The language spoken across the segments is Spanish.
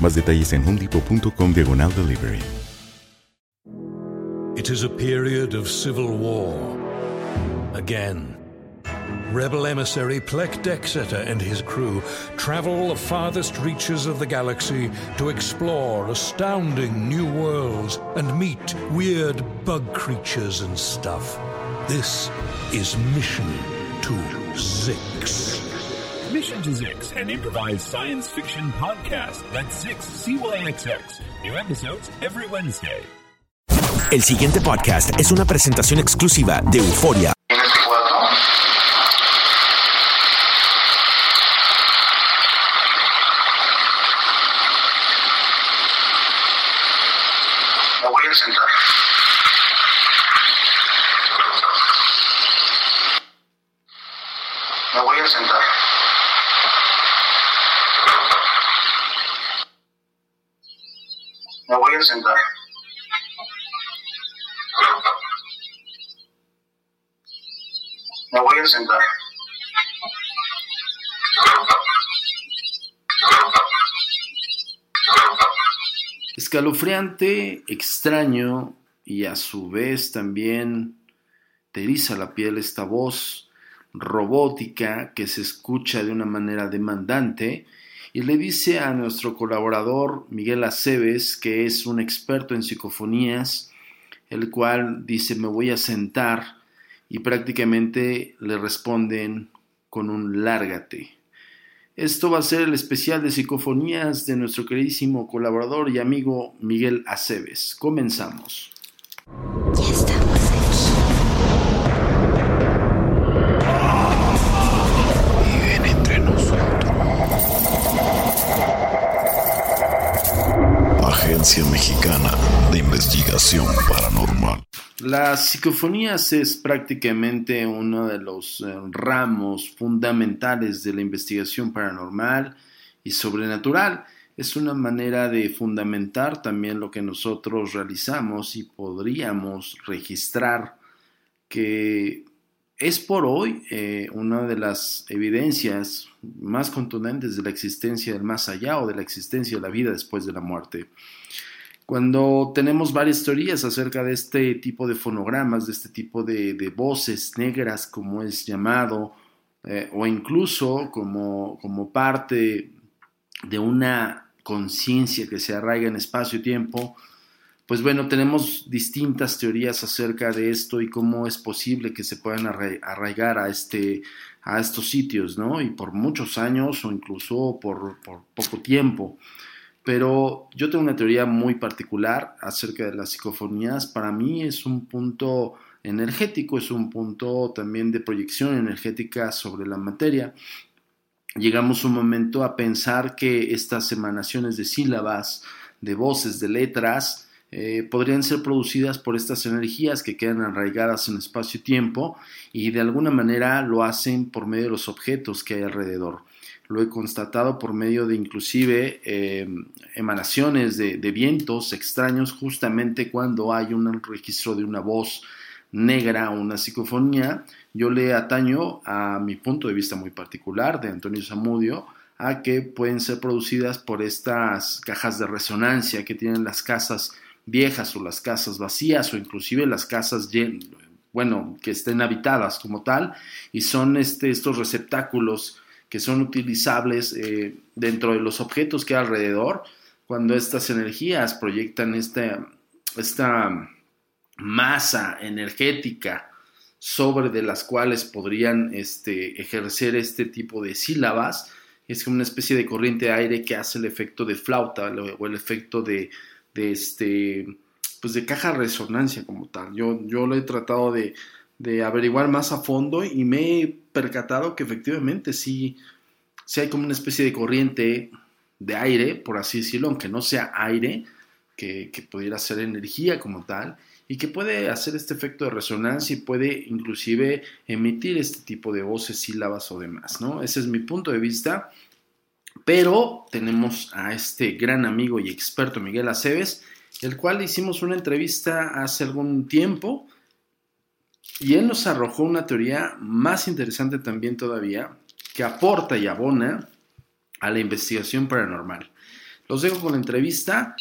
Más detalles en diagonal delivery. It is a period of civil war. Again. Rebel emissary Plek Dexeter and his crew travel the farthest reaches of the galaxy to explore astounding new worlds and meet weird bug creatures and stuff. This is Mission to Zix. To Zix, an improvised science fiction podcast. Zix. New episodes every Wednesday. El siguiente podcast es una presentación exclusiva de Euforia. Me voy a sentar. Me voy a sentar. A sentar. Me voy a sentar. Escalofriante, extraño y a su vez también te la piel esta voz robótica que se escucha de una manera demandante y le dice a nuestro colaborador Miguel Aceves, que es un experto en psicofonías, el cual dice me voy a sentar y prácticamente le responden con un lárgate. Esto va a ser el especial de psicofonías de nuestro queridísimo colaborador y amigo Miguel Aceves. Comenzamos. Ya Agencia Mexicana de Investigación Paranormal. Las psicofonías es prácticamente uno de los eh, ramos fundamentales de la investigación paranormal y sobrenatural. Es una manera de fundamentar también lo que nosotros realizamos y podríamos registrar que es por hoy eh, una de las evidencias más contundentes de la existencia del más allá o de la existencia de la vida después de la muerte. Cuando tenemos varias teorías acerca de este tipo de fonogramas, de este tipo de, voces negras, como es llamado, eh, o incluso como, como parte de una conciencia que se arraiga en espacio y tiempo, pues bueno, tenemos distintas teorías acerca de esto y cómo es posible que se puedan arraigar a, este, a estos sitios, ¿no? Y por muchos años o incluso por, poco tiempo. Pero yo tengo una teoría muy particular acerca de las psicofonías. Para mí es un punto energético, es un punto también de proyección energética sobre la materia. Llegamos un momento a pensar que estas emanaciones de sílabas, de voces, de letras, eh, podrían ser producidas por estas energías que quedan arraigadas en espacio y tiempo y de alguna manera lo hacen por medio de los objetos que hay alrededor. Lo he constatado por medio de inclusive eh, emanaciones de, vientos extraños justamente cuando hay un registro de una voz negra o una psicofonía, yo le ataño a mi punto de vista muy particular de Antonio Zamudio a que pueden ser producidas por estas cajas de resonancia que tienen las casas viejas o las casas vacías o inclusive las casas bueno, que estén habitadas como tal y son este, estos receptáculos que son utilizables eh, dentro de los objetos que hay alrededor cuando estas energías proyectan esta, esta masa energética sobre de las cuales podrían este, ejercer este tipo de sílabas. Es como una especie de corriente de aire que hace el efecto de flauta o el efecto de, de este, pues de caja resonancia como tal. Yo, yo lo he tratado de, de averiguar más a fondo y me he percatado que efectivamente sí, hay como una especie de corriente de aire, por así decirlo, aunque no sea aire, que, pudiera ser energía como tal, y que puede hacer este efecto de resonancia y puede inclusive emitir este tipo de voces, sílabas o demás, ¿no? Ese es mi punto de vista. Pero tenemos a este gran amigo y experto Miguel Aceves, el cual hicimos una entrevista hace algún tiempo y él nos arrojó una teoría más interesante también todavía, que aporta y abona a la investigación paranormal. Los dejo con la entrevista.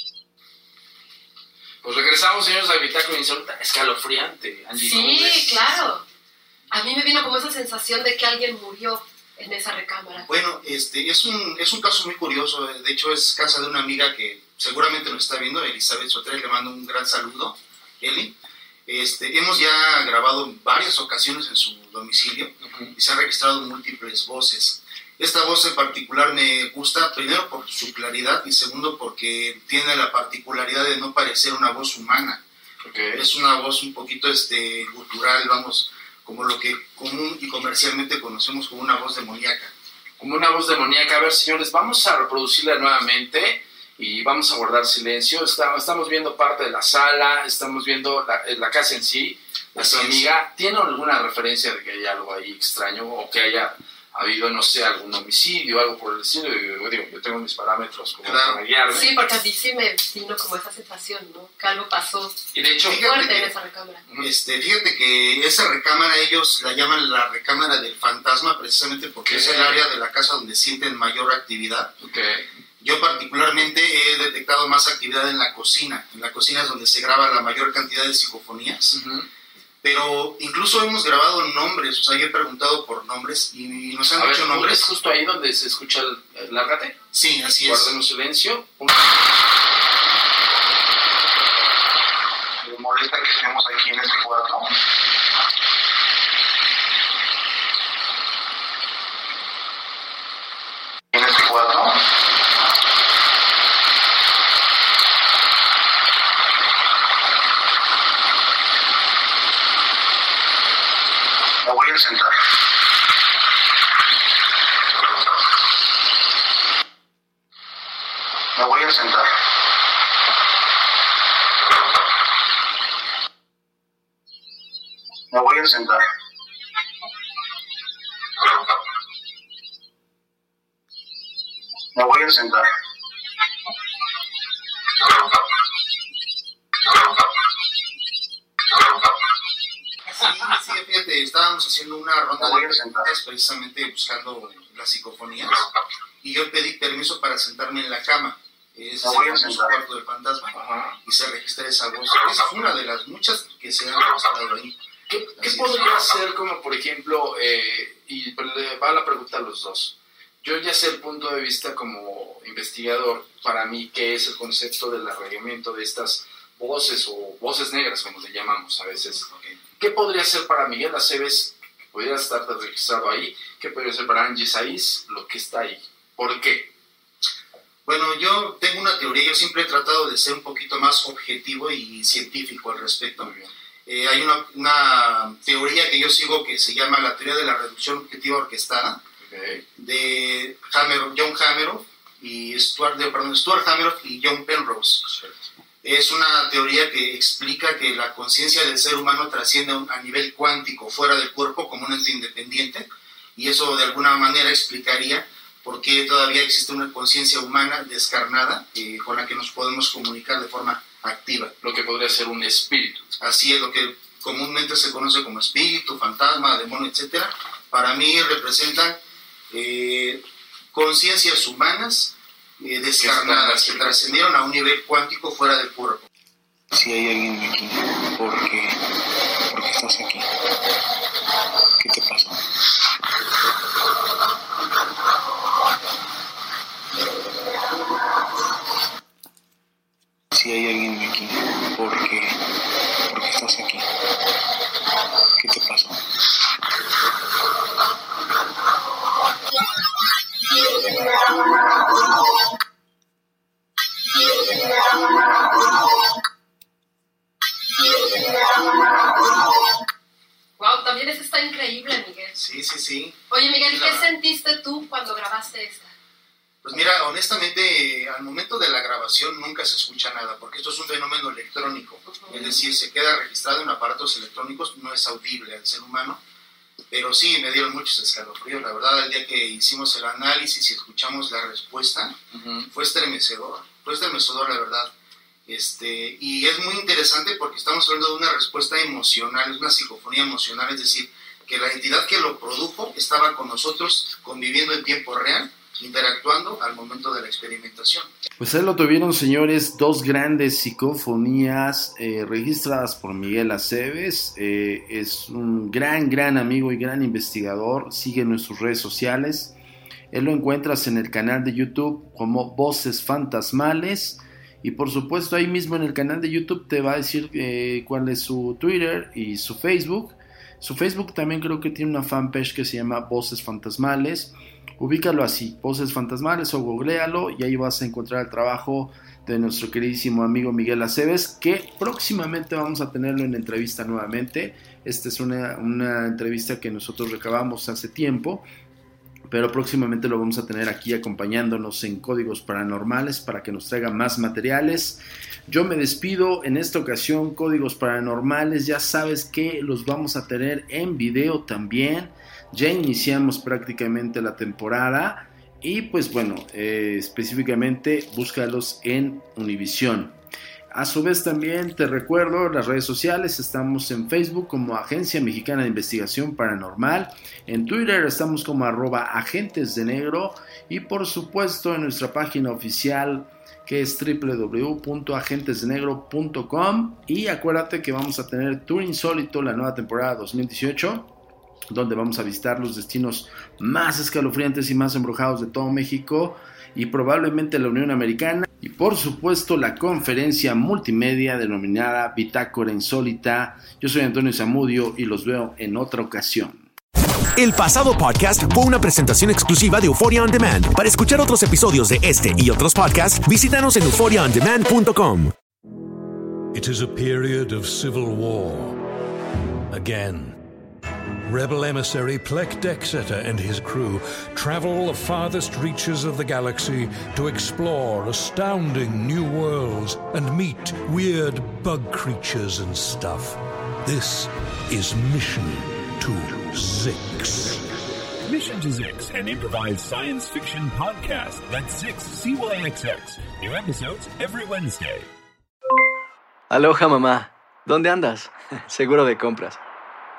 Pues regresamos, señores, a Bitácora Insólita. Escalofriante, Sí, claro. A mí me vino como esa sensación de que alguien murió en esa recámara. Bueno, este, es, un, es un caso muy curioso. De hecho, es casa de una amiga que seguramente nos está viendo, Elizabeth Soter. Le mando un gran saludo, Eli. Este, hemos ya grabado en varias ocasiones en su domicilio y se han registrado múltiples voces. Esta voz en particular me gusta, primero por su claridad y segundo porque tiene la particularidad de no parecer una voz humana. Es una voz un poquito este, cultural, vamos, como lo que común y comercialmente conocemos como una voz demoníaca. Como una voz demoníaca. A ver, señores, vamos a reproducirla nuevamente y vamos a guardar silencio. Estamos viendo parte de la sala, estamos viendo la, eh, casa en sí. Nuestra amiga, ¿tiene alguna referencia de que haya algo ahí extraño o que haya habido, no sé, algún homicidio, algo por el estilo? Yo, digo, yo tengo mis parámetros como para guiarme. Sí, porque a mí sí me vino como esa sensación, ¿no? Que algo pasó y de hecho, fuerte en esa recámara. Este, fíjate que esa recámara ellos la llaman la recámara del fantasma precisamente porque es el área de la casa donde sienten mayor actividad. Okay. Yo particularmente he detectado más actividad en la cocina. En la cocina es donde se graba la mayor cantidad de psicofonías. Pero incluso hemos grabado nombres, o sea, yo he preguntado por nombres y nos han dicho nombres. ¿Es justo ahí donde se escucha el, lárgate? Sí, así es. Guardemos silencio. Me molesta que estemos aquí en este cuarto. En este cuarto. voy a sentar. Me voy a sentar. Me voy a sentar. Me voy a sentar. Sí, sí, fíjate, estábamos haciendo una ronda de preguntas precisamente buscando las psicofonías y yo pedí permiso para sentarme en la cama. Es el cuarto del fantasma y se registra esa voz. Fue una de las muchas que se han registrado ahí. ¿Qué, ¿qué podría ser como, por ejemplo, eh, y le va la pregunta a los dos? Yo ya sé el punto de vista como investigador, para mí, qué es el concepto del arraigamiento de estas voces o voces negras, como le llamamos a veces. ¿Qué podría ser para Miguel Aceves, que pudiera estar registrado ahí? ¿Qué podría ser para Angie Saiz, lo que está ahí? ¿Por qué? Bueno, yo tengo una teoría, yo siempre he tratado de ser un poquito más objetivo y científico al respecto. Eh, hay una, una, teoría que yo sigo que se llama la teoría de la reducción objetiva orquestada de John Hameroff y Stuart, perdón, Stuart Hameroff y John Penrose. Es una teoría que explica que la conciencia del ser humano trasciende a nivel cuántico fuera del cuerpo como un ente independiente y eso de alguna manera explicaría por qué todavía existe una conciencia humana descarnada eh, con la que nos podemos comunicar de forma activa. Lo que podría ser un espíritu. Así es, lo que comúnmente se conoce como espíritu, fantasma, demonio, etc. Para mí representan eh, conciencias humanas eh, descarnadas que trascendieron a un nivel cuántico fuera del cuerpo. Si hay alguien aquí, ¿por qué? ¿Por qué estás aquí? ¿Qué te pasó? Si hay alguien aquí, ¿por qué? Nunca se escucha nada, porque esto es un fenómeno electrónico. Es decir, se queda registrado en aparatos electrónicos, no es audible al ser humano. Pero sí, me dieron muchos escalofríos. La verdad, el día que hicimos el análisis y escuchamos la respuesta, fue estremecedor. Fue estremecedor, la verdad. Este, y es muy interesante porque estamos hablando de una respuesta emocional, es una psicofonía emocional, es decir, que la entidad que lo produjo estaba con nosotros conviviendo en tiempo real, interactuando al momento de la experimentación. Pues ahí lo tuvieron, señores, dos grandes psicofonías eh, registradas por Miguel Aceves. Eh, es un gran, gran amigo y gran investigador. Sigue nuestras redes sociales. Él lo encuentras en el canal de YouTube como Voces Fantasmales. Y por supuesto ahí mismo en el canal de YouTube te va a decir eh, cuál es su Twitter y su Facebook. Su Facebook también creo que tiene una fanpage que se llama Voces Fantasmales. Ubícalo así, Voces Fantasmales o googlealo y ahí vas a encontrar el trabajo de nuestro queridísimo amigo Miguel Aceves, que próximamente vamos a tenerlo en entrevista nuevamente. Esta es una, una entrevista que nosotros recabamos hace tiempo pero próximamente lo vamos a tener aquí acompañándonos en Códigos Paranormales para que nos traiga más materiales. Yo me despido en esta ocasión, Códigos Paranormales, ya sabes que los vamos a tener en video también. Ya iniciamos prácticamente la temporada y pues bueno, eh, específicamente búscalos en Univision. A su vez también te recuerdo las redes sociales, estamos en Facebook como Agencia Mexicana de Investigación Paranormal, en Twitter estamos como arroba agentes de negro y por supuesto en nuestra página oficial que es www.agentesdenegro.com y acuérdate que vamos a tener Tour Insólito la nueva temporada 2018 donde vamos a visitar los destinos más escalofriantes y más embrujados de todo México y probablemente la Unión Americana y por supuesto la conferencia multimedia denominada Bitácora Insólita. Yo soy Antonio Zamudio y los veo en otra ocasión. El pasado podcast fue una presentación exclusiva de Euphoria On Demand. Para escuchar otros episodios de este y otros podcasts, visítanos en euphoriaondemand.com. It is a period of civil war. Again. Rebel emissary Plek Dexeter and his crew travel the farthest reaches of the galaxy to explore astounding new worlds and meet weird bug creatures and stuff. This is Mission to Zix. Mission to Zix, an improvised science fiction podcast. That's Zix, CYXX. New episodes every Wednesday. Aloha mamá, ¿dónde andas? Seguro de compras.